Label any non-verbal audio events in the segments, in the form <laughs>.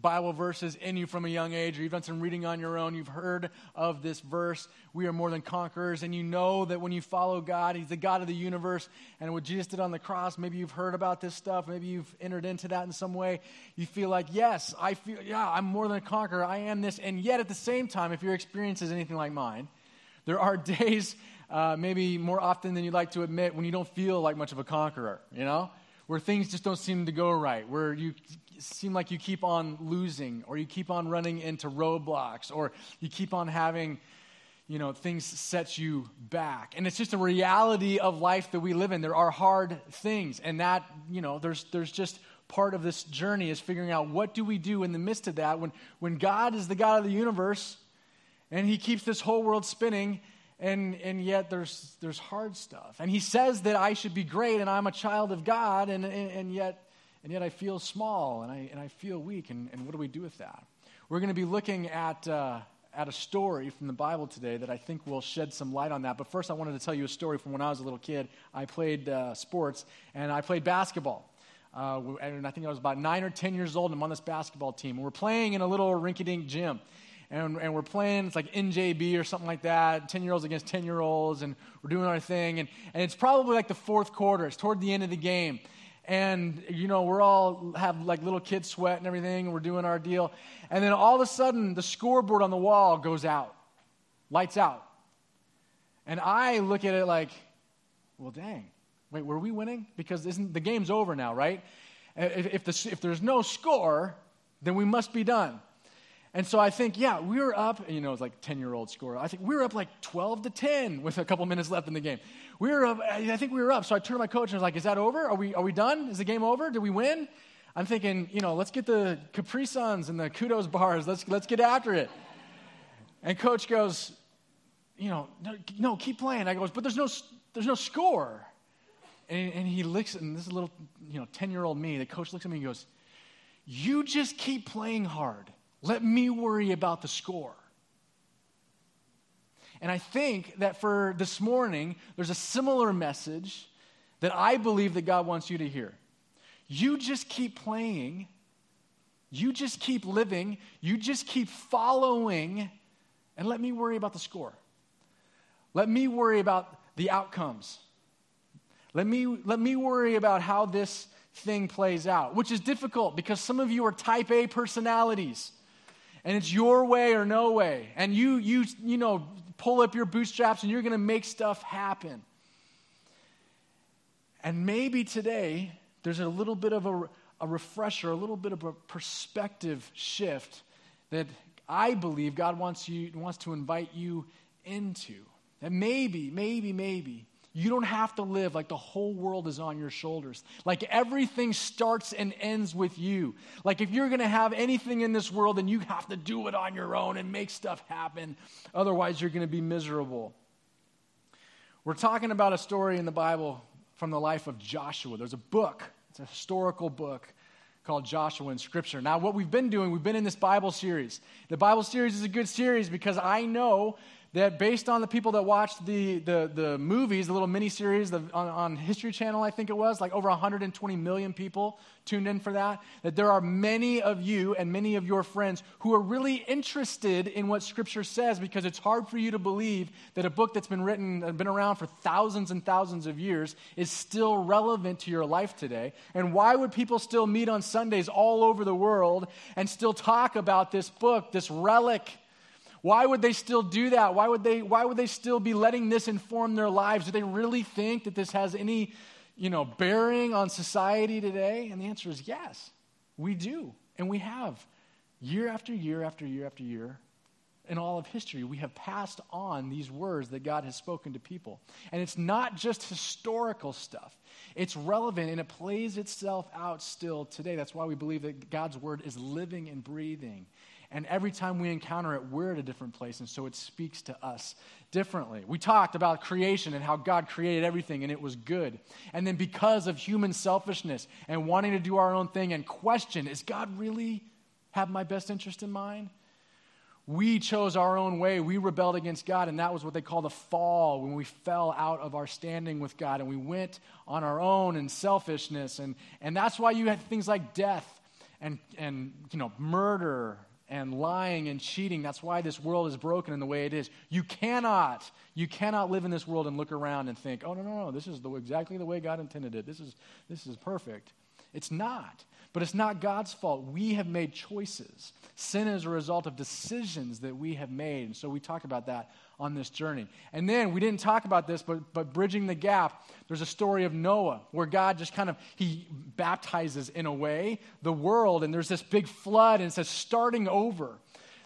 Bible verses in you from a young age, or you've done some reading on your own, you've heard of this verse, we are more than conquerors, and you know that when you follow God, He's the God of the universe, and what Jesus did on the cross, maybe you've heard about this stuff, maybe you've entered into that in some way. You feel like, yes, I feel, yeah, I'm more than a conqueror, I am this, and yet at the same time, if your experience is anything like mine, there are <laughs> days, uh, maybe more often than you'd like to admit, when you don't feel like much of a conqueror, you know? Where things just don't seem to go right, where you seem like you keep on losing or you keep on running into roadblocks or you keep on having you know things set you back. And it's just a reality of life that we live in. There are hard things and that you know there's there's just part of this journey is figuring out what do we do in the midst of that when when god is the god of the universe and he keeps this whole world spinning and and yet there's there's hard stuff and he says that i should be great and i'm a child of god and and, and yet and yet I feel small and I, and I feel weak. And, and what do we do with that? We're going to be looking at, uh, at a story from the Bible today that I think will shed some light on that. But first, I wanted to tell you a story from when I was a little kid. I played uh, sports and I played basketball. Uh, and I think I was about nine or 10 years old, and I'm on this basketball team. And we're playing in a little rinky dink gym. And, and, we're playing, it's like NJB or something like that, 10 year olds against 10 year olds, and we're doing our thing. And, and it's probably like the fourth quarter, it's toward the end of the game. And you know we're all have like little kids sweat and everything and we're doing our deal. And then all of a sudden the scoreboard on the wall goes out lights out. And i look at it like well dang. Wait were we winning? Because isn't the game's over now right? If, if, the, if there's no score then we must be done and so I think, yeah, we were up, you know, it's like 10 year old score. I think we were up like 12 to 10 with a couple minutes left in the game. We were up, I think we were up. So I turned to my coach and I was like, is that over? Are we, are we done? Is the game over? Did we win? I'm thinking, you know, let's get the Capri Suns and the kudos bars. Let's, let's get after it. And coach goes, you know, no, no keep playing. I goes, but there's no, there's no score. And, and he looks, and this little, you know, 10 year old me, the coach looks at me and goes, you just keep playing hard let me worry about the score. And I think that for this morning, there's a similar message that I believe that God wants you to hear. You just keep playing, you just keep living, you just keep following, and let me worry about the score. Let me worry about the outcomes. Let me, let me worry about how this thing plays out, which is difficult because some of you are type A personalities and it's your way or no way. And you, you, you know, pull up your bootstraps and you're going to make stuff happen. And maybe today there's a little bit of a, a refresher, a little bit of a perspective shift that I believe God wants, you, wants to invite you into. And maybe, maybe, maybe you don't have to live like the whole world is on your shoulders. Like everything starts and ends with you. Like if you're going to have anything in this world, then you have to do it on your own and make stuff happen. Otherwise, you're going to be miserable. We're talking about a story in the Bible from the life of Joshua. There's a book, it's a historical book called Joshua in Scripture. Now, what we've been doing, we've been in this Bible series. The Bible series is a good series because I know that based on the people that watched the, the, the movies, the little mini-series on, on History Channel, I think it was, like over 120 million people tuned in for that, that there are many of you and many of your friends who are really interested in what Scripture says because it's hard for you to believe that a book that's been written and been around for thousands and thousands of years is still relevant to your life today. And why would people still meet on Sundays all over the world and still talk about this book, this relic why would they still do that? Why would they, why would they still be letting this inform their lives? Do they really think that this has any you know, bearing on society today? And the answer is yes, we do. And we have. Year after year after year after year, in all of history, we have passed on these words that God has spoken to people. And it's not just historical stuff, it's relevant and it plays itself out still today. That's why we believe that God's word is living and breathing. And every time we encounter it, we're at a different place, and so it speaks to us differently. We talked about creation and how God created everything, and it was good. And then because of human selfishness and wanting to do our own thing and question, is God really have my best interest in mind? We chose our own way. We rebelled against God, and that was what they call the fall when we fell out of our standing with God and we went on our own and selfishness. And, and that's why you had things like death and, and you know, murder and lying and cheating. That's why this world is broken in the way it is. You cannot, you cannot live in this world and look around and think, oh, no, no, no, this is the, exactly the way God intended it. This is, this is perfect. It's not. But it's not God's fault. We have made choices. Sin is a result of decisions that we have made. And so we talk about that on this journey. And then we didn't talk about this, but, but bridging the gap, there's a story of Noah where God just kind of, he baptizes in a way the world, and there's this big flood, and it says starting over.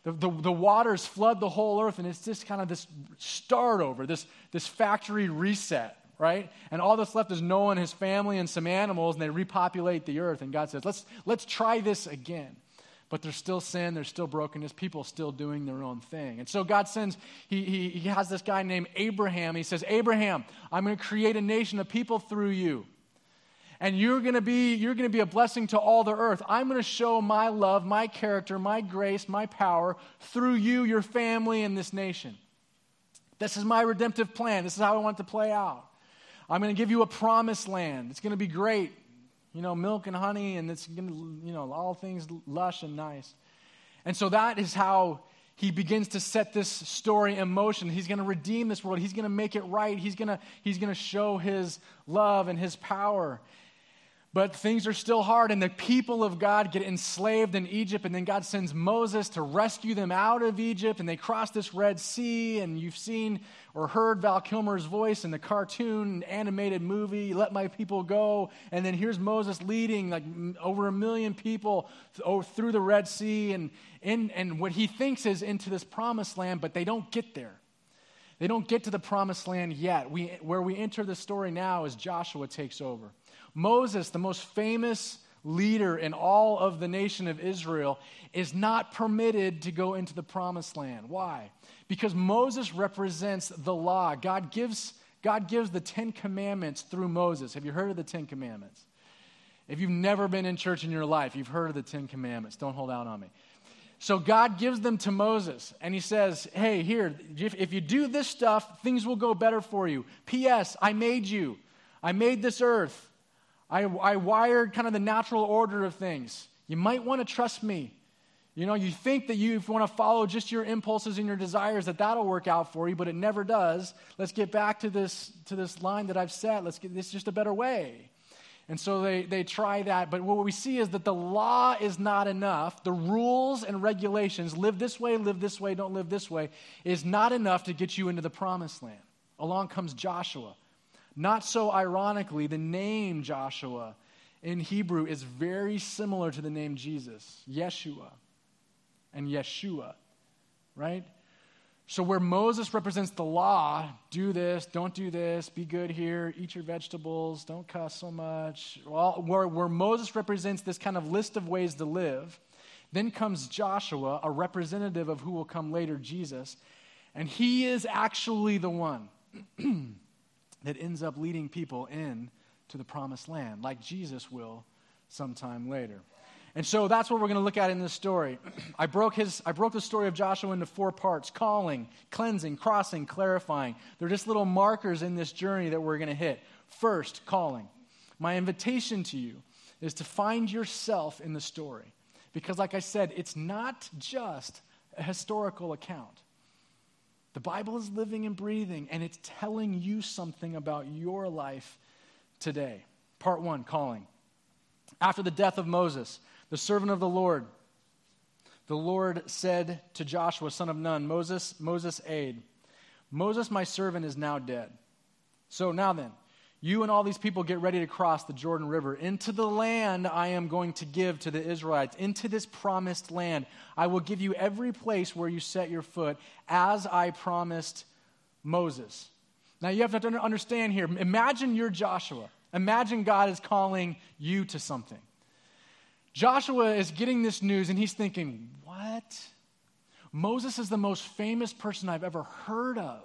The, the, the, waters flood the whole earth, and it's just kind of this start over, this, this factory reset, right? And all that's left is Noah and his family and some animals, and they repopulate the earth. And God says, let's, let's try this again but there's still sin, there's still brokenness, people still doing their own thing. And so God sends, he, he, he has this guy named Abraham. He says, Abraham, I'm going to create a nation of people through you. And you're going to be you're going to be a blessing to all the earth. I'm going to show my love, my character, my grace, my power through you, your family, and this nation. This is my redemptive plan. This is how I want it to play out. I'm going to give you a promised land. It's going to be great you know, milk and honey, and it's you know, all things lush and nice. And so that is how he begins to set this story in motion. He's going to redeem this world. He's going to make it right. He's going to, he's going to show his love and his power. But things are still hard, and the people of God get enslaved in Egypt, and then God sends Moses to rescue them out of Egypt, and they cross this Red Sea. And you've seen or heard Val Kilmer's voice in the cartoon animated movie, Let My People Go. And then here's Moses leading like over a million people through the Red Sea, and, in, and what he thinks is into this promised land, but they don't get there. They don't get to the promised land yet. We, where we enter the story now is Joshua takes over. Moses, the most famous leader in all of the nation of Israel, is not permitted to go into the promised land. Why? Because Moses represents the law. God gives, God gives the Ten Commandments through Moses. Have you heard of the Ten Commandments? If you've never been in church in your life, you've heard of the Ten Commandments. Don't hold out on me. So God gives them to Moses, and he says, Hey, here, if, if you do this stuff, things will go better for you. P.S., I made you. I made this earth. I, I wired kind of the natural order of things. You might want to trust me. You know, you think that you, if you want to follow just your impulses and your desires, that that'll work out for you, but it never does. Let's get back to this, to this line that I've set. Let's get this just a better way. And so they, they try that. But what we see is that the law is not enough. The rules and regulations, live this way, live this way, don't live this way, is not enough to get you into the promised land. Along comes Joshua. Not so ironically, the name Joshua in Hebrew is very similar to the name Jesus, Yeshua and Yeshua, right? So, where Moses represents the law, do this, don't do this, be good here, eat your vegetables, don't cuss so much. Well, where, where Moses represents this kind of list of ways to live, then comes Joshua, a representative of who will come later, Jesus, and he is actually the one <clears throat> that ends up leading people in to the promised land, like Jesus will sometime later. And so that's what we're going to look at in this story. <clears throat> I broke, his, I broke the story of Joshua into four parts calling, cleansing, crossing, clarifying. They're just little markers in this journey that we're going to hit. First, calling. My invitation to you is to find yourself in the story. Because, like I said, it's not just a historical account. The Bible is living and breathing, and it's telling you something about your life today. Part one calling. After the death of Moses, the servant of the Lord, the Lord said to Joshua, son of Nun, Moses, Moses' aide, Moses, my servant, is now dead. So now then, you and all these people get ready to cross the Jordan River into the land I am going to give to the Israelites, into this promised land. I will give you every place where you set your foot, as I promised Moses. Now you have to understand here. Imagine you're Joshua. Imagine God is calling you to something. Joshua is getting this news and he's thinking, What? Moses is the most famous person I've ever heard of.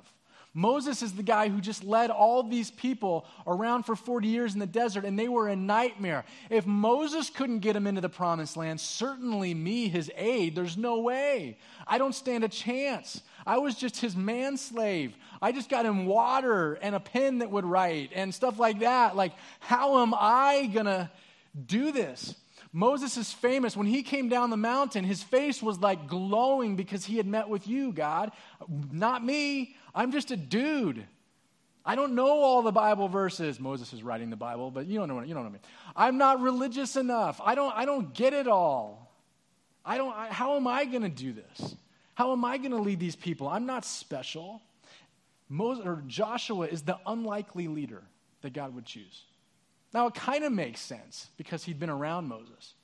Moses is the guy who just led all these people around for 40 years in the desert, and they were a nightmare. If Moses couldn't get them into the promised land, certainly me, his aide, there's no way. I don't stand a chance. I was just his manslave. I just got him water and a pen that would write and stuff like that. Like, how am I going to do this? Moses is famous. When he came down the mountain, his face was like glowing because he had met with you, God. Not me. I'm just a dude. I don't know all the Bible verses. Moses is writing the Bible, but you don't know what, you don't know me. I'm not religious enough. I don't, I don't get it all. I don't, I, how am I going to do this? How am I going to lead these people? I'm not special. Moses, or Joshua is the unlikely leader that God would choose. Now, it kind of makes sense because he'd been around Moses,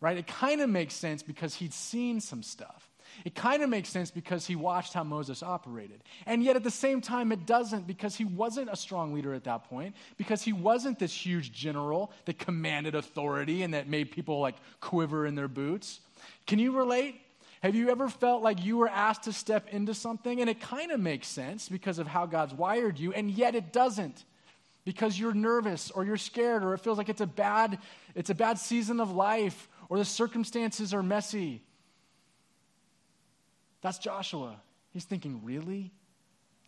right? It kind of makes sense because he'd seen some stuff. It kind of makes sense because he watched how Moses operated. And yet at the same time, it doesn't because he wasn't a strong leader at that point, because he wasn't this huge general that commanded authority and that made people like quiver in their boots. Can you relate? Have you ever felt like you were asked to step into something and it kind of makes sense because of how God's wired you, and yet it doesn't? because you're nervous or you're scared or it feels like it's a bad it's a bad season of life or the circumstances are messy. That's Joshua. He's thinking, "Really?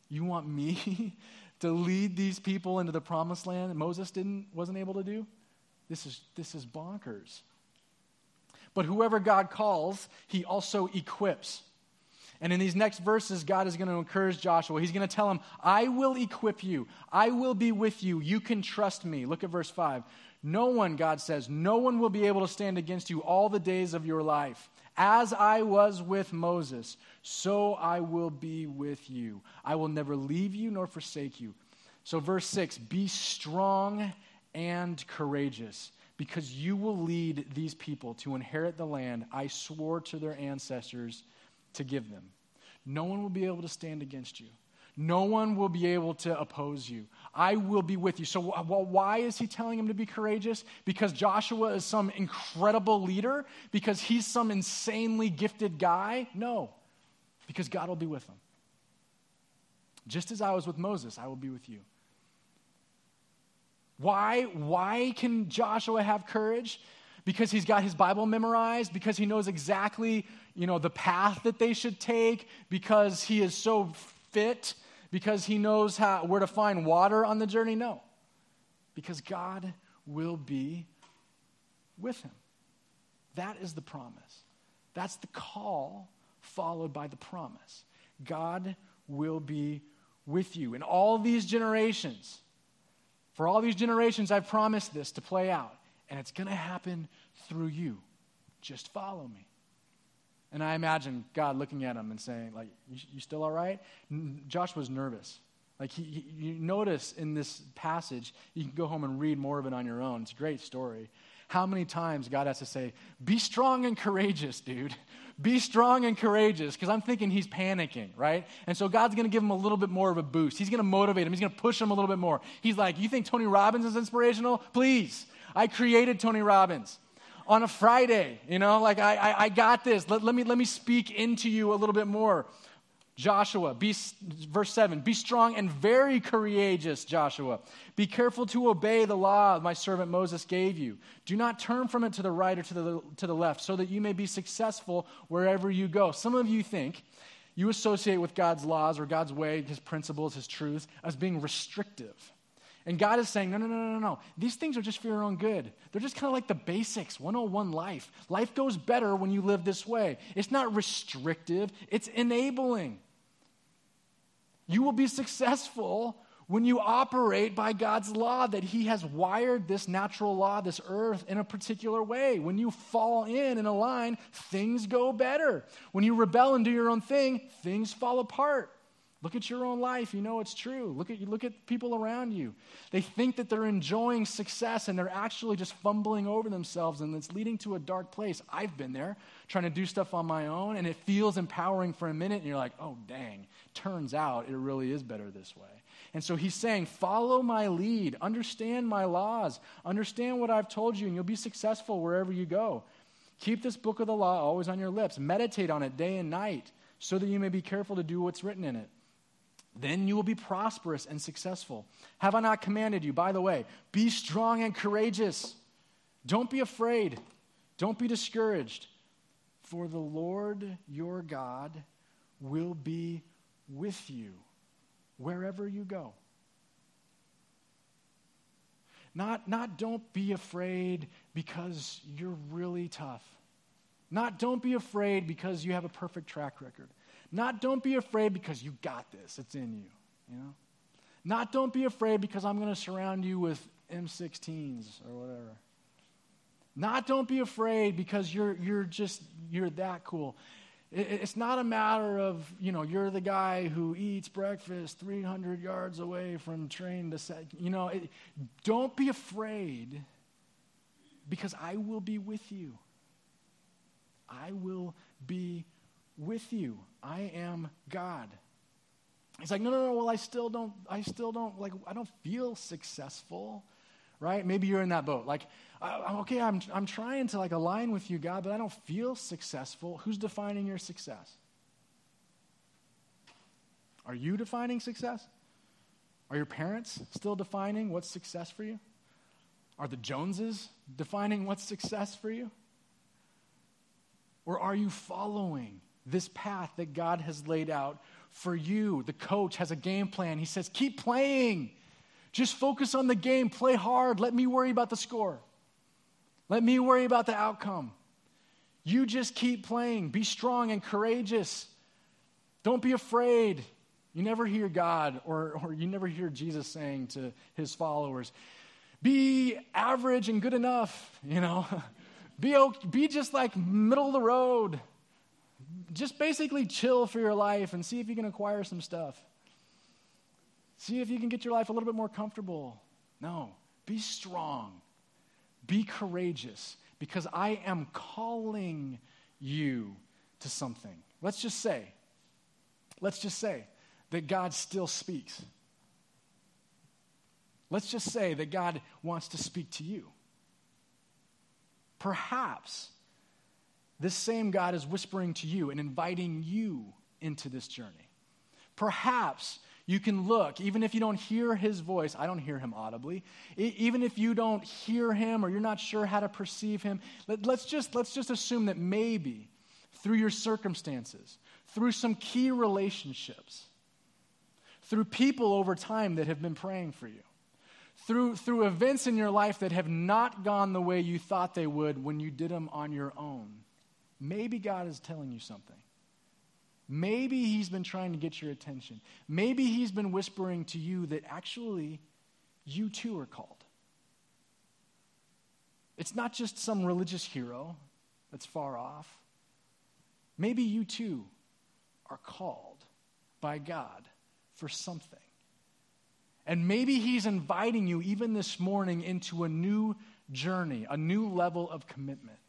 You want me <laughs> to lead these people into the promised land that Moses didn't wasn't able to do? This is this is bonkers." But whoever God calls, he also equips. And in these next verses, God is going to encourage Joshua. He's going to tell him, I will equip you. I will be with you. You can trust me. Look at verse 5. No one, God says, no one will be able to stand against you all the days of your life. As I was with Moses, so I will be with you. I will never leave you nor forsake you. So, verse 6 Be strong and courageous, because you will lead these people to inherit the land I swore to their ancestors to give them. No one will be able to stand against you. No one will be able to oppose you. I will be with you. So, well, why is he telling him to be courageous? Because Joshua is some incredible leader? Because he's some insanely gifted guy? No, because God will be with him. Just as I was with Moses, I will be with you. Why, why can Joshua have courage? Because he's got his Bible memorized, because he knows exactly you know, the path that they should take because he is so fit, because he knows how, where to find water on the journey? No. Because God will be with him. That is the promise. That's the call followed by the promise. God will be with you. In all these generations, for all these generations, I've promised this to play out, and it's going to happen through you. Just follow me. And I imagine God looking at him and saying, like, you, you still all right? Josh was nervous. Like, he, he, you notice in this passage, you can go home and read more of it on your own. It's a great story. How many times God has to say, be strong and courageous, dude. Be strong and courageous, because I'm thinking he's panicking, right? And so God's going to give him a little bit more of a boost. He's going to motivate him. He's going to push him a little bit more. He's like, You think Tony Robbins is inspirational? Please. I created Tony Robbins on a Friday. You know, like I, I, I got this. Let, let, me, let me speak into you a little bit more. Joshua, be, verse 7, be strong and very courageous, Joshua. Be careful to obey the law my servant Moses gave you. Do not turn from it to the right or to the, to the left, so that you may be successful wherever you go. Some of you think you associate with God's laws or God's way, his principles, his truths, as being restrictive. And God is saying, no, no, no, no, no. These things are just for your own good. They're just kind of like the basics, 101 life. Life goes better when you live this way. It's not restrictive, it's enabling. You will be successful when you operate by God's law, that He has wired this natural law, this earth, in a particular way. When you fall in and align, things go better. When you rebel and do your own thing, things fall apart. Look at your own life. You know it's true. Look at, look at people around you. They think that they're enjoying success and they're actually just fumbling over themselves and it's leading to a dark place. I've been there trying to do stuff on my own and it feels empowering for a minute and you're like, oh, dang. Turns out it really is better this way. And so he's saying, follow my lead, understand my laws, understand what I've told you, and you'll be successful wherever you go. Keep this book of the law always on your lips, meditate on it day and night so that you may be careful to do what's written in it. Then you will be prosperous and successful. Have I not commanded you? By the way, be strong and courageous. Don't be afraid. Don't be discouraged. For the Lord your God will be with you wherever you go. Not, not don't be afraid because you're really tough. Not don't be afraid because you have a perfect track record. Not don't be afraid because you got this, it's in you, you know? Not don't be afraid because I'm going to surround you with M16s or whatever. Not don't be afraid because you're, you're just, you're that cool. It, it's not a matter of, you know, you're the guy who eats breakfast 300 yards away from train to set. You know, it, don't be afraid because I will be with you. I will be with you. I am God. He's like, no, no, no, well, I still don't, I still don't, like, I don't feel successful, right? Maybe you're in that boat. Like, okay, I'm, I'm trying to, like, align with you, God, but I don't feel successful. Who's defining your success? Are you defining success? Are your parents still defining what's success for you? Are the Joneses defining what's success for you? Or are you following this path that God has laid out for you. The coach has a game plan. He says, Keep playing. Just focus on the game. Play hard. Let me worry about the score. Let me worry about the outcome. You just keep playing. Be strong and courageous. Don't be afraid. You never hear God or, or you never hear Jesus saying to his followers, Be average and good enough, you know. <laughs> be, be just like middle of the road just basically chill for your life and see if you can acquire some stuff. See if you can get your life a little bit more comfortable. No, be strong, be courageous, because I am calling you to something. Let's just say, let's just say that God still speaks. Let's just say that God wants to speak to you. Perhaps this same God is whispering to you and inviting you into this journey. Perhaps you can look, even if you don't hear his voice, I don't hear him audibly, even if you don't hear him or you're not sure how to perceive him, let, us just, let's just assume that maybe through your circumstances, through some key relationships, through people over time that have been praying for you, through, through events in your life that have not gone the way you thought they would when you did them on your own Maybe God is telling you something. Maybe He's been trying to get your attention. Maybe He's been whispering to you that actually you too are called. It's not just some religious hero that's far off. Maybe you too are called by God for something. And maybe He's inviting you, even this morning, into a new journey, a new level of commitment.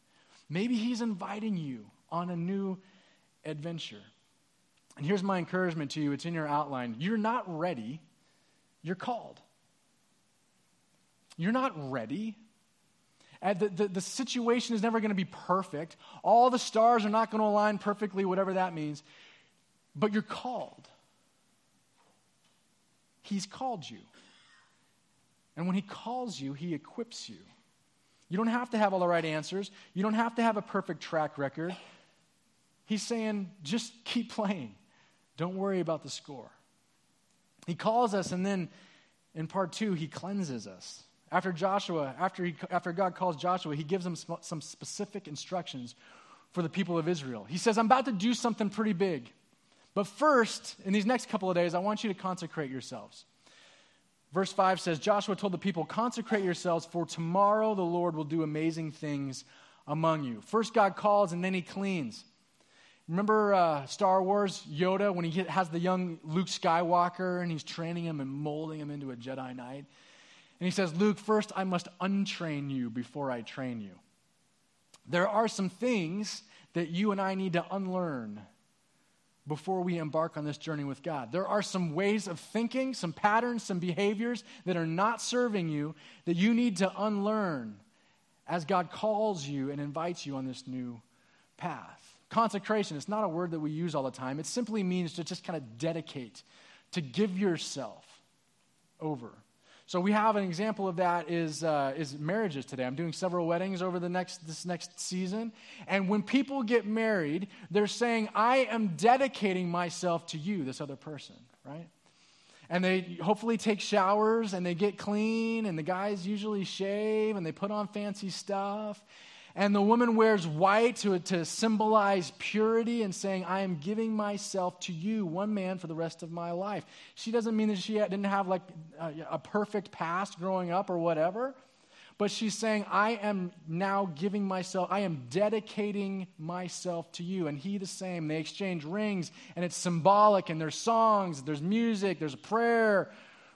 Maybe He's inviting you on a new adventure. And here's my encouragement to you it's in your outline. You're not ready, you're called. You're not ready. Uh, the, the, the, situation is never going to be perfect. All the stars are not going to align perfectly, whatever that means. But you're called. He's called you. And when He calls you, He equips you. You don't have to have all the right answers. You don't have to have a perfect track record. He's saying, just keep playing. Don't worry about the score. He calls us, and then in part two, he cleanses us. After Joshua, after, he, after God calls Joshua, he gives him some specific instructions for the people of Israel. He says, I'm about to do something pretty big. But first, in these next couple of days, I want you to consecrate yourselves. Verse 5 says Joshua told the people, Consecrate yourselves, for tomorrow the Lord will do amazing things among you. First, God calls and then he cleans. Remember uh, Star Wars, Yoda, when he has the young Luke Skywalker and he's training him and molding him into a Jedi Knight? And he says, Luke, first I must untrain you before I train you. There are some things that you and I need to unlearn before we embark on this journey with God. There are some ways of thinking, some patterns, some behaviors that are not serving you that you need to unlearn as God calls you and invites you on this new path. Consecration, it's not a word that we use all the time. It simply means to just kind of dedicate, to give yourself over. So we have an example of that is, uh, is marriages today. I'm doing several weddings over the next, this next season. And when people get married, they're saying, I am dedicating myself to you, this other person, right? and they hopefully take showers and they get clean, and the guys usually shave and they put on fancy stuff. And the woman wears white to, to symbolize purity and saying, I am giving myself to you, one man, for the rest of my life. She doesn't mean that she didn't have like a, a perfect past growing up or whatever, but she's saying, I am now giving myself, I am dedicating myself to you. And he the same. They exchange rings, and it's symbolic, and there's songs, there's music, there's a prayer,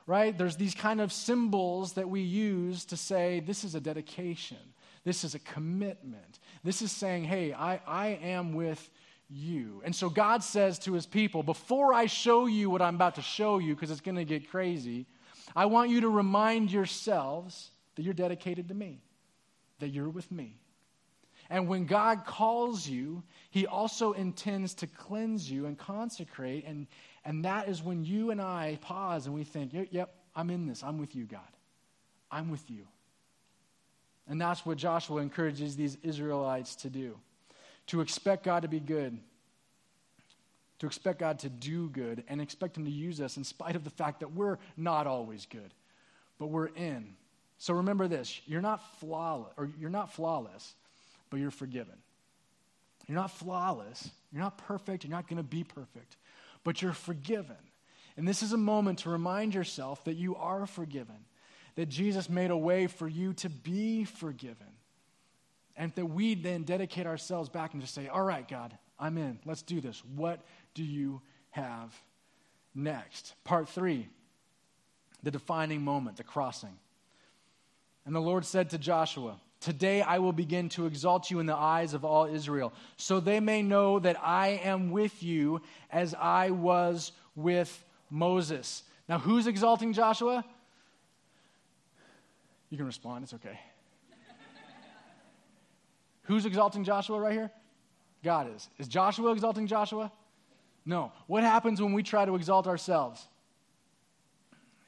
right? There's these kind of symbols that we use to say, this is a dedication. This is a commitment. This is saying, hey, I, I am with you. And so God says to his people, before I show you what I'm about to show you, because it's going to get crazy, I want you to remind yourselves that you're dedicated to me, that you're with me. And when God calls you, he also intends to cleanse you and consecrate. And, and that is when you and I pause and we think, yep, I'm in this. I'm with you, God. I'm with you. And that's what Joshua encourages these Israelites to do to expect God to be good, to expect God to do good, and expect Him to use us in spite of the fact that we're not always good, but we're in. So remember this you're not flawless, or you're not flawless, but you're forgiven. You're not flawless, you're not perfect, you're not going to be perfect, but you're forgiven. And this is a moment to remind yourself that you are forgiven that Jesus made a way for you to be forgiven. And that we then dedicate ourselves back and just say, All right, God, I'm in. Let's do this. What do you have next? Part three the defining moment, the crossing. And the Lord said to Joshua, Today I will begin to exalt you in the eyes of all Israel, so they may know that I am with you as I was with Moses. Now, who's exalting Joshua? You can respond, it's okay. Who's exalting Joshua right here? God is. Is Joshua exalting Joshua? No. What happens when we try to exalt ourselves?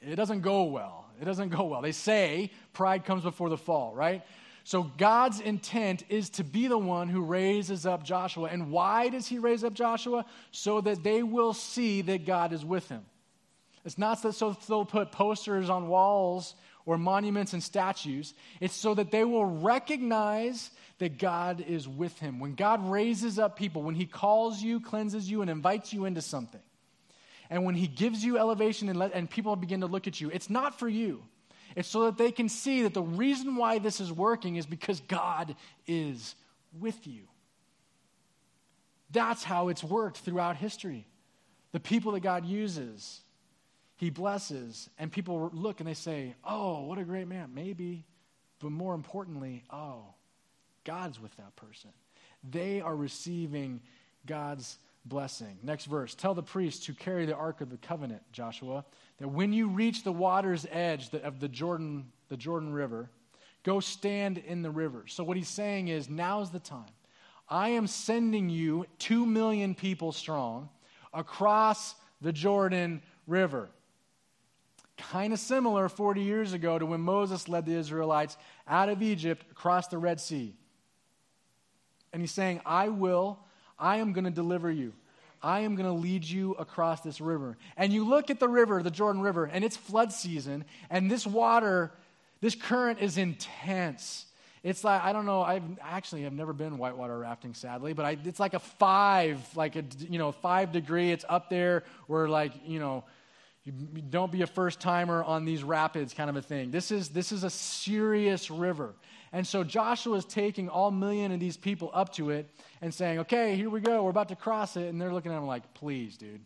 It doesn't go well. It doesn't go well. They say pride comes before the fall, right? So God's intent is to be the one who raises up Joshua. And why does he raise up Joshua? So that they will see that God is with him. It's not so they'll put posters on walls or monuments and statues. It's so that they will recognize that God is with him. When God raises up people, when he calls you, cleanses you, and invites you into something, and when he gives you elevation and, let, and people begin to look at you, it's not for you. It's so that they can see that the reason why this is working is because God is with you. That's how it's worked throughout history. The people that God uses he blesses, and people look and they say, Oh, what a great man. Maybe, but more importantly, oh, God's with that person. They are receiving God's blessing. Next verse Tell the priests who carry the Ark of the Covenant, Joshua, that when you reach the water's edge of the Jordan, the Jordan River, go stand in the river. So, what he's saying is, now's the time. I am sending you, two million people strong, across the Jordan River. Kind of similar 40 years ago to when Moses led the Israelites out of Egypt across the Red Sea. And he's saying, I will, I am going to deliver you. I am going to lead you across this river. And you look at the river, the Jordan River, and it's flood season, and this water, this current is intense. It's like, I don't know, I've actually have never been whitewater rafting, sadly, but I, it's like a five, like a, you know, five degree. It's up there where, like, you know, don't be a first timer on these rapids kind of a thing. This is, this is a serious river. And so Joshua is taking all million of these people up to it and saying, okay, here we go. We're about to cross it. And they're looking at him like, please, dude,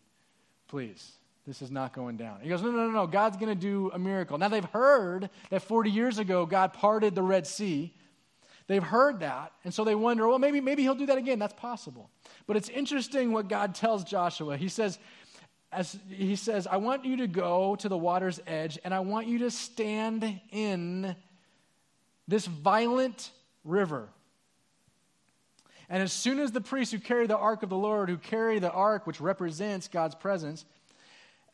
please. This is not going down. He goes, no, no, no, no. God's going to do a miracle. Now, they've heard that 40 years ago, God parted the Red Sea. They've heard that. And so they wonder, well, maybe, maybe he'll do that again. That's possible. But it's interesting what God tells Joshua. He says, as he says, I want you to go to the water's edge and I want you to stand in this violent river. And as soon as the priests who carry the ark of the Lord, who carry the ark, which represents God's presence,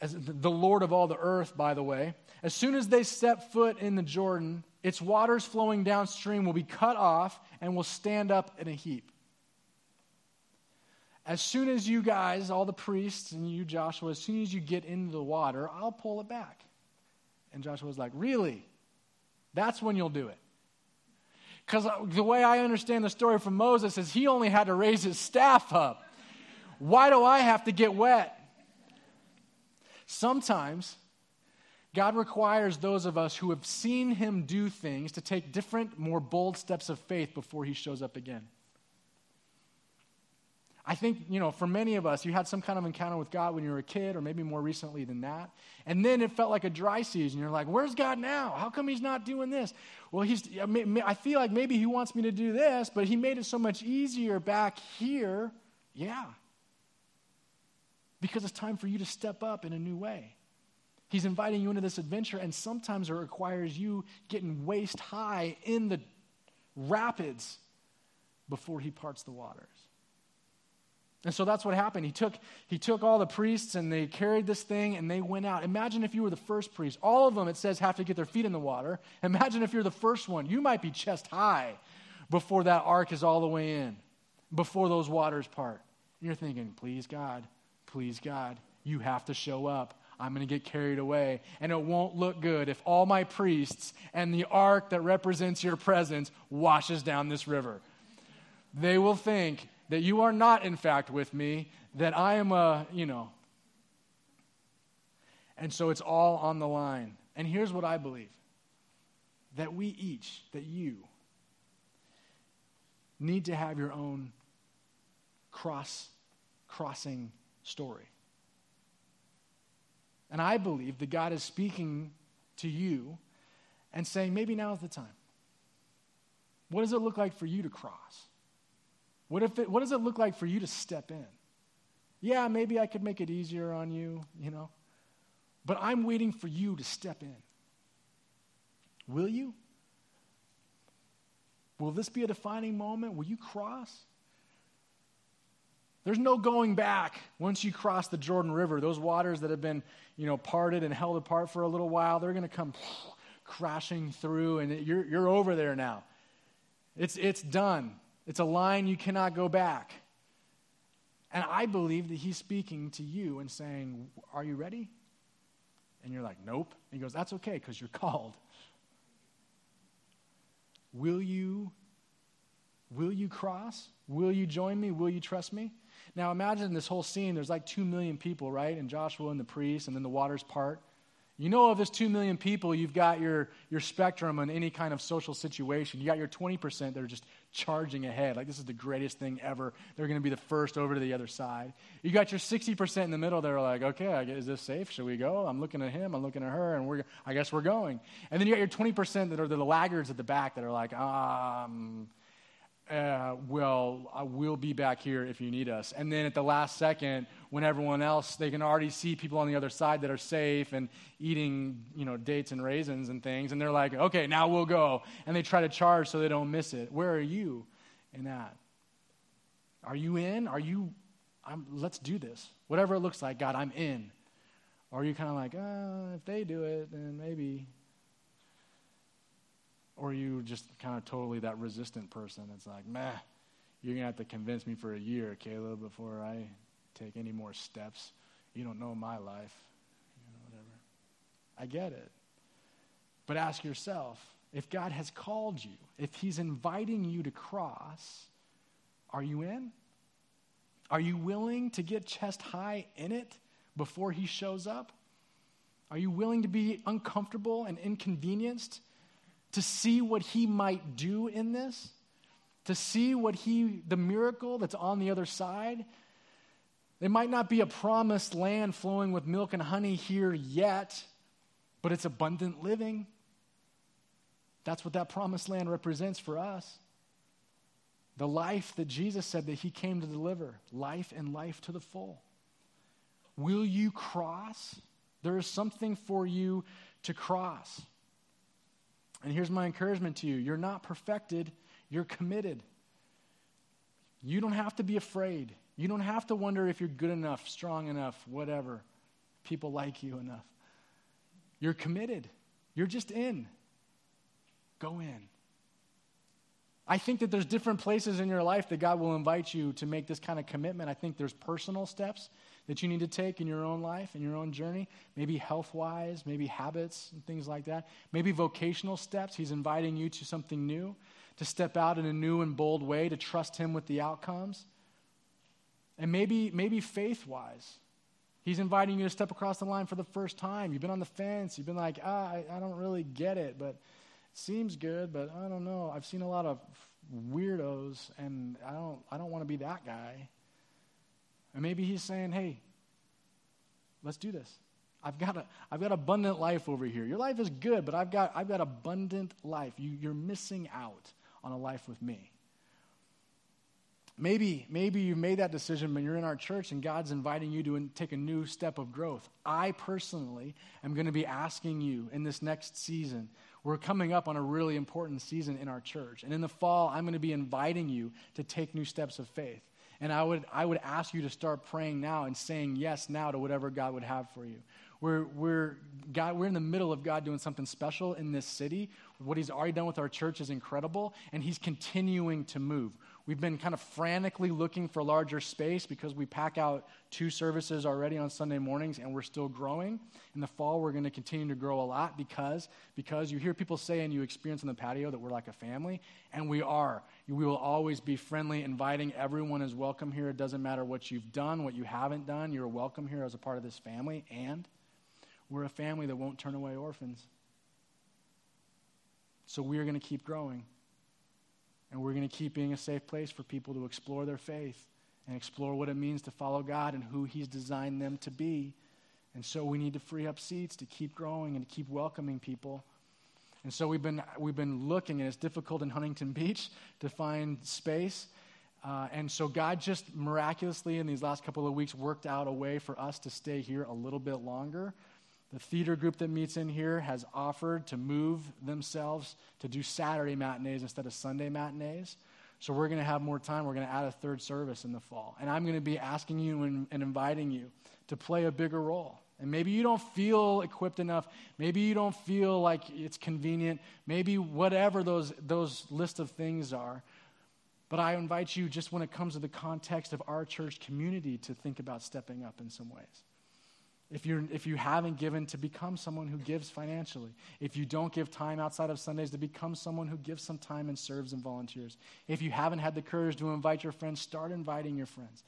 as the Lord of all the earth, by the way, as soon as they step foot in the Jordan, its waters flowing downstream will be cut off and will stand up in a heap. As soon as you guys, all the priests and you, Joshua, as soon as you get into the water, I'll pull it back. And Joshua was like, Really? That's when you'll do it. Because uh, the way I understand the story from Moses is he only had to raise his staff up. Why do I have to get wet? Sometimes God requires those of us who have seen him do things to take different, more bold steps of faith before he shows up again. I think, you know, for many of us, you had some kind of encounter with God when you were a kid, or maybe more recently than that. And then it felt like a dry season. You're like, where's God now? How come he's not doing this? Well, he's, I feel like maybe he wants me to do this, but he made it so much easier back here. Yeah. Because it's time for you to step up in a new way. He's inviting you into this adventure, and sometimes it requires you getting waist high in the rapids before he parts the waters. And so that's what happened. He took, he took all the priests and they carried this thing and they went out. Imagine if you were the first priest. All of them, it says, have to get their feet in the water. Imagine if you're the first one. You might be chest high before that ark is all the way in, before those waters part. And you're thinking, please, God, please, God, you have to show up. I'm going to get carried away. And it won't look good if all my priests and the ark that represents your presence washes down this river. They will think that you are not, in fact, with me, that I am a, you know. And so it's all on the line. And here's what I believe that we each, that you, need to have your own cross crossing story. And I believe that God is speaking to you and saying, maybe now is the time. What does it look like for you to cross? What, if it, what does it look like for you to step in? Yeah, maybe I could make it easier on you, you know, but I'm waiting for you to step in. Will you? Will this be a defining moment? Will you cross? There's no going back once you cross the Jordan River. Those waters that have been, you know, parted and held apart for a little while, they're going to come crashing through, and you're, you're over there now. It's, it's done. It's a line you cannot go back. And I believe that he's speaking to you and saying, Are you ready? And you're like, Nope. And he goes, That's okay because you're <laughs> called. Will you will you cross? Will you join me? Will you trust me? Now imagine this whole scene. There's like two million people, right? And Joshua and the priests, and then the waters part. You know, of this two million people, you've got your, your spectrum on any kind of social situation. You got your 20% that are just charging ahead. Like, this is the greatest thing ever. They're going to be the first over to the other side. You got your 60% in the middle that are like, okay, is this safe? Should we go? I'm looking at him, I'm looking at her, and we're, I guess we're going. And then you got your 20% that are the laggards at the back that are like, um, uh, well, uh, we'll be back here if you need us. And then at the last second, when everyone else, they can already see people on the other side that are safe and eating, you know, dates and raisins and things. And they're like, okay, now we'll go. And they try to charge so they don't miss it. Where are you in that? Are you in? Are you, I'm, let's do this. Whatever it looks like, God, I'm in. Or are you kind of like, uh, if they do it, then maybe or are you just kind of totally that resistant person that's like, meh, you're going to have to convince me for a year, Caleb, before I take any more steps. You don't know my life. You know, whatever. I get it. But ask yourself if God has called you, if He's inviting you to cross, are you in? Are you willing to get chest high in it before He shows up? Are you willing to be uncomfortable and inconvenienced to see what he might do in this, to see what he, the miracle that's on the other side. It might not be a promised land flowing with milk and honey here yet, but it's abundant living. That's what that promised land represents for us. The life that Jesus said that he came to deliver life and life to the full. Will you cross? There is something for you to cross. And here's my encouragement to you you're not perfected, you're committed. You don't have to be afraid. You don't have to wonder if you're good enough, strong enough, whatever. People like you enough. You're committed. You're just in. Go in. I think that there's different places in your life that God will invite you to make this kind of commitment. I think there's personal steps that you need to take in your own life, in your own journey, maybe health wise, maybe habits and things like that, maybe vocational steps. He's inviting you to something new, to step out in a new and bold way, to trust Him with the outcomes. And maybe, maybe faith wise. He's inviting you to step across the line for the first time. You've been on the fence. You've been like, ah, I, I don't really get it, but it seems good, but I don't know. I've seen a lot of weirdos, and I don't, I don't want to be that guy. And maybe he's saying, hey, let's do this. I've got, a, I've got abundant life over here. Your life is good, but I've got, I've got abundant life. You, you're missing out on a life with me. Maybe, maybe you've made that decision, when you're in our church and God's inviting you to take a new step of growth. I personally am going to be asking you in this next season we're coming up on a really important season in our church. And in the fall, I'm going to be inviting you to take new steps of faith. And I would, I would ask you to start praying now and saying yes now to whatever God would have for you. We're, we're, God, we're in the middle of God doing something special in this city. What He's already done with our church is incredible, and He's continuing to move. We've been kind of frantically looking for larger space because we pack out two services already on Sunday mornings and we're still growing. In the fall, we're going to continue to grow a lot because, because you hear people say and you experience on the patio that we're like a family, and we are. We will always be friendly, inviting. Everyone is welcome here. It doesn't matter what you've done, what you haven't done. You're welcome here as a part of this family, and we're a family that won't turn away orphans. So we are going to keep growing. And we're going to keep being a safe place for people to explore their faith and explore what it means to follow God and who He's designed them to be. And so we need to free up seats to keep growing and to keep welcoming people. And so we've been, we've been looking, and it's difficult in Huntington <laughs> Beach to find space. Uh, and so God just miraculously, in these last couple of weeks, worked out a way for us to stay here a little bit longer. The theater group that meets in here has offered to move themselves to do Saturday matinees instead of Sunday matinees. So we're going to have more time. We're going to add a third service in the fall. And I'm going to be asking you and, and inviting you to play a bigger role. And maybe you don't feel equipped enough. Maybe you don't feel like it's convenient. Maybe whatever those, those list of things are. But I invite you, just when it comes to the context of our church community, to think about stepping up in some ways. If, you're, if you haven't given, to become someone who gives financially. If you don't give time outside of Sundays, to become someone who gives some time and serves and volunteers. If you haven't had the courage to invite your friends, start inviting your friends.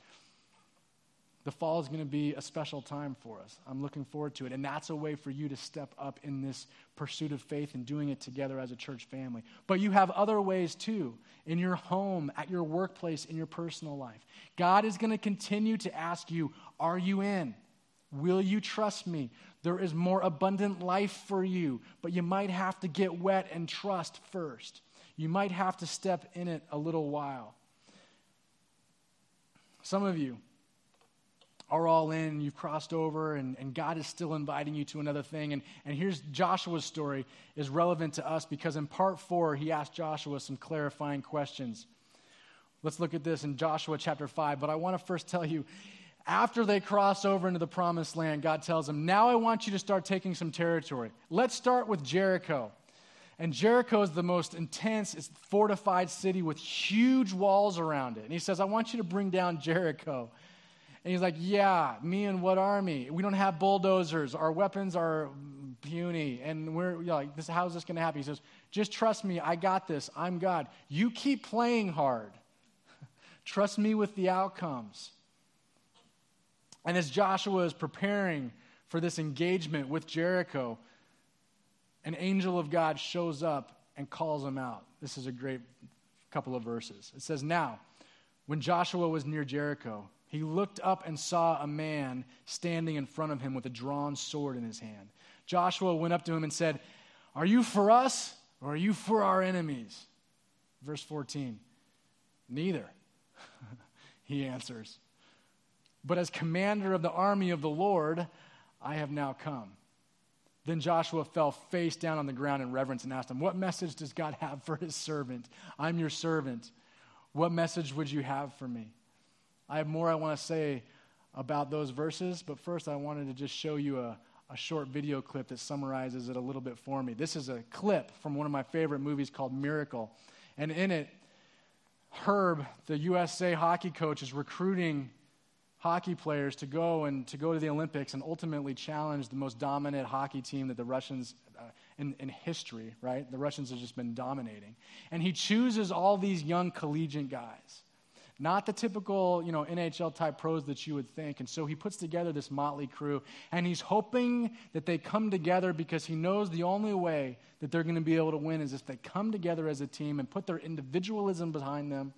The fall is going to be a special time for us. I'm looking forward to it. And that's a way for you to step up in this pursuit of faith and doing it together as a church family. But you have other ways too, in your home, at your workplace, in your personal life. God is going to continue to ask you, Are you in? Will you trust me? There is more abundant life for you, but you might have to get wet and trust first. You might have to step in it a little while. Some of you are all in, you've crossed over, and, and God is still inviting you to another thing. And, and here's Joshua's story is relevant to us because in part four, he asked Joshua some clarifying questions. Let's look at this in Joshua chapter 5. But I want to first tell you, after they cross over into the promised land, God tells them, Now I want you to start taking some territory. Let's start with Jericho. And Jericho is the most intense, it's fortified city with huge walls around it. And he says, I want you to bring down Jericho. And he's like, Yeah, me and what army? We don't have bulldozers. Our weapons are puny. And we're you know, like, this, how's this going to happen? He says, Just trust me. I got this. I'm God. You keep playing hard. <laughs> trust me with the outcomes. And as Joshua is preparing for this engagement with Jericho, an angel of God shows up and calls him out. This is a great couple of verses. It says, Now, when Joshua was near Jericho, he looked up and saw a man standing in front of him with a drawn sword in his hand. Joshua went up to him and said, Are you for us or are you for our enemies? Verse 14, Neither, <laughs> he answers. But as commander of the army of the Lord, I have now come. Then Joshua fell face down on the ground in reverence and asked him, What message does God have for his servant? I'm your servant. What message would you have for me? I have more I want to say about those verses, but first I wanted to just show you a, a short video clip that summarizes it a little bit for me. This is a clip from one of my favorite movies called Miracle. And in it, Herb, the USA hockey coach, is recruiting hockey players to go and to go to the Olympics and ultimately challenge the most dominant hockey team that the Russians uh, in, in history, right? The Russians have just been dominating. And he chooses all these young collegiate guys. Not the typical, you know, NHL type pros that you would think. And so he puts together this motley crew and he's hoping that they come together because he knows the only way that they're going to be able to win is if they come together as a team and put their individualism behind them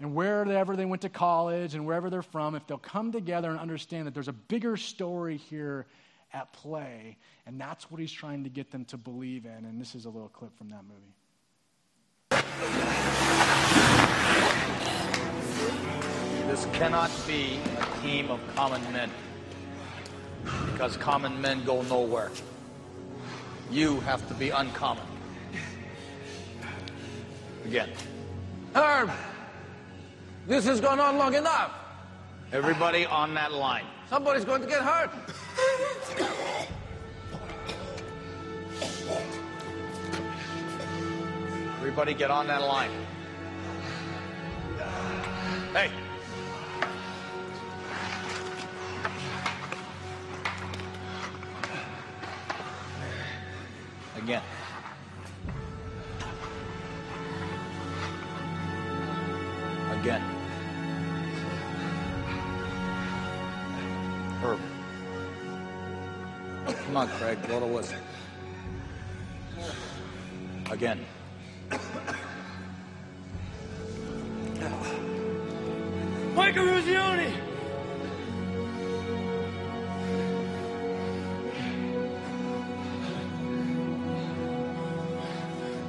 and wherever they went to college and wherever they're from, if they'll come together and understand that there's a bigger story here at play, and that's what he's trying to get them to believe in. And this is a little clip from that movie. This cannot be a team of common men because common men go nowhere. You have to be uncommon. Again. Herb! This has gone on long enough. Everybody on that line. Somebody's going to get hurt. Everybody get on that line. Hey. Again. Again. Come on, Craig, blow the whistle. Again. Mike Eruzione!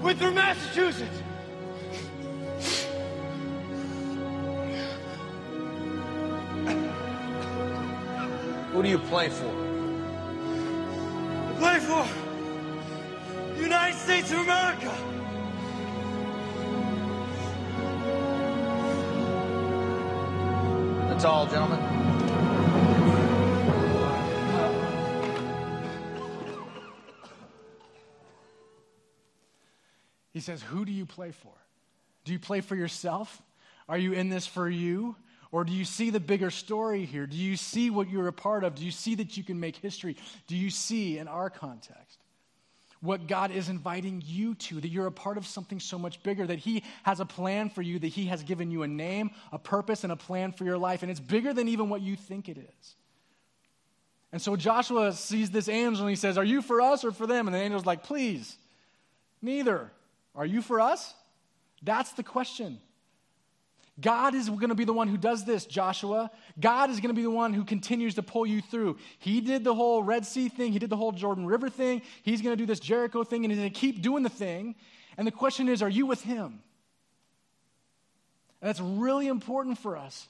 Winthrop, Massachusetts! Who do you play for? That's all, gentlemen. He says, Who do you play for? Do you play for yourself? Are you in this for you? Or do you see the bigger story here? Do you see what you're a part of? Do you see that you can make history? Do you see, in our context, what God is inviting you to, that you're a part of something so much bigger, that He has a plan for you, that He has given you a name, a purpose, and a plan for your life, and it's bigger than even what you think it is. And so Joshua sees this angel and he says, Are you for us or for them? And the angel's like, Please, neither. Are you for us? That's the question. God is going to be the one who does this, Joshua. God is going to be the one who continues to pull you through. He did the whole Red Sea thing, He did the whole Jordan River thing. He's going to do this Jericho thing, and He's going to keep doing the thing. And the question is, are you with Him? And that's really important for us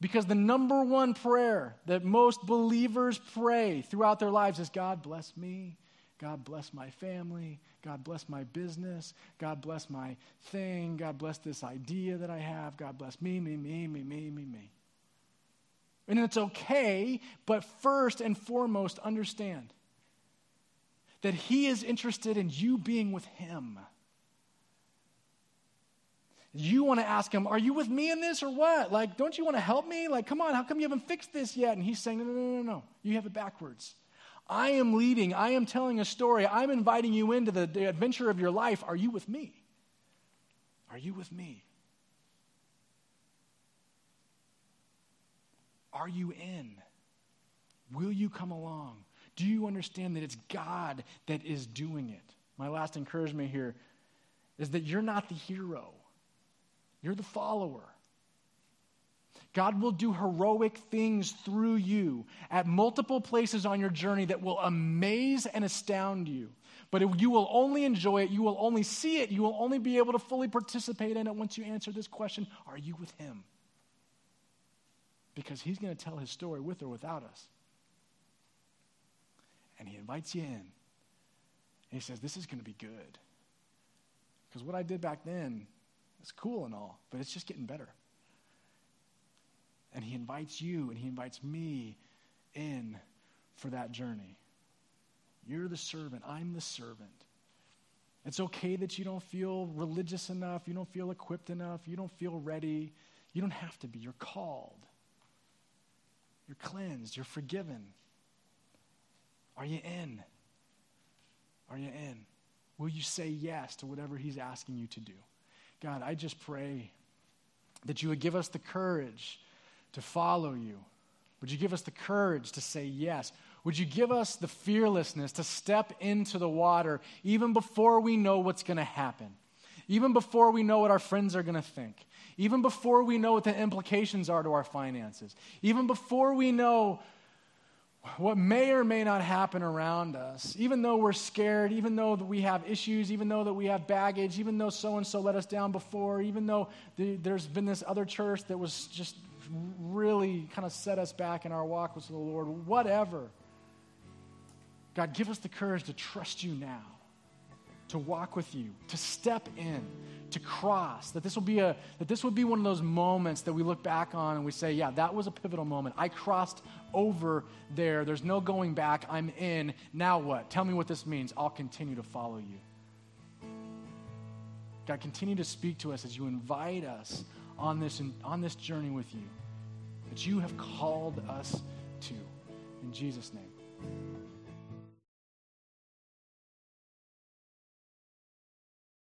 because the number one prayer that most believers pray throughout their lives is God bless me, God bless my family. God bless my business. God bless my thing. God bless this idea that I have. God bless me, me, me, me, me, me, me. And it's okay, but first and foremost, understand that He is interested in you being with Him. You want to ask Him, Are you with me in this or what? Like, don't you want to help me? Like, come on, how come you haven't fixed this yet? And He's saying, No, no, no, no, no. You have it backwards. I am leading. I am telling a story. I'm inviting you into the, the, adventure of your life. Are you with me? Are you with me? Are you in? Will you come along? Do you understand that it's God that is doing it? My last encouragement here is that you're not the hero, you're the follower. God will do heroic things through you at multiple places on your journey that will amaze and astound you. But you will only enjoy it, you will only see it, you will only be able to fully participate in it once you answer this question Are you with Him? Because He's going to tell His story with or without us. And He invites you in. And He says, This is going to be good. Because what I did back then is cool and all, but it's just getting better. And he invites you and he invites me in for that journey. You're the servant, I'm the servant. It's okay that you don't feel religious enough, you don't feel equipped enough, you don't feel ready. You don't have to be. You're called. You're cleansed. You're forgiven. Are you in? Are you in? Will you say yes to whatever He's asking you to do? God, I just pray that you would give us the courage to follow you. Would you give us the courage to say yes? Would you give us the fearlessness to step into the water even before we know what's going to happen? Even before we know what our friends are going to think? Even before we know what the implications are to our finances? Even before we know what may or may not happen around us, even though we're scared, even though we have issues, even though that we have baggage, even though so and so let us down before, even though the, there's been this other church that was just really kind of set us back in our walk with the Lord, whatever. God, give us the courage to trust you now, to walk with you, to step in, to cross. That this will be a that this will be one of those moments that we look back on and we say, yeah, that was a pivotal moment. I crossed over there. There's no going back. I'm in. Now what? Tell me what this means. I'll continue to follow you. God, continue to speak to us as you invite us on this, on this journey with you that you have called us to. In Jesus' name.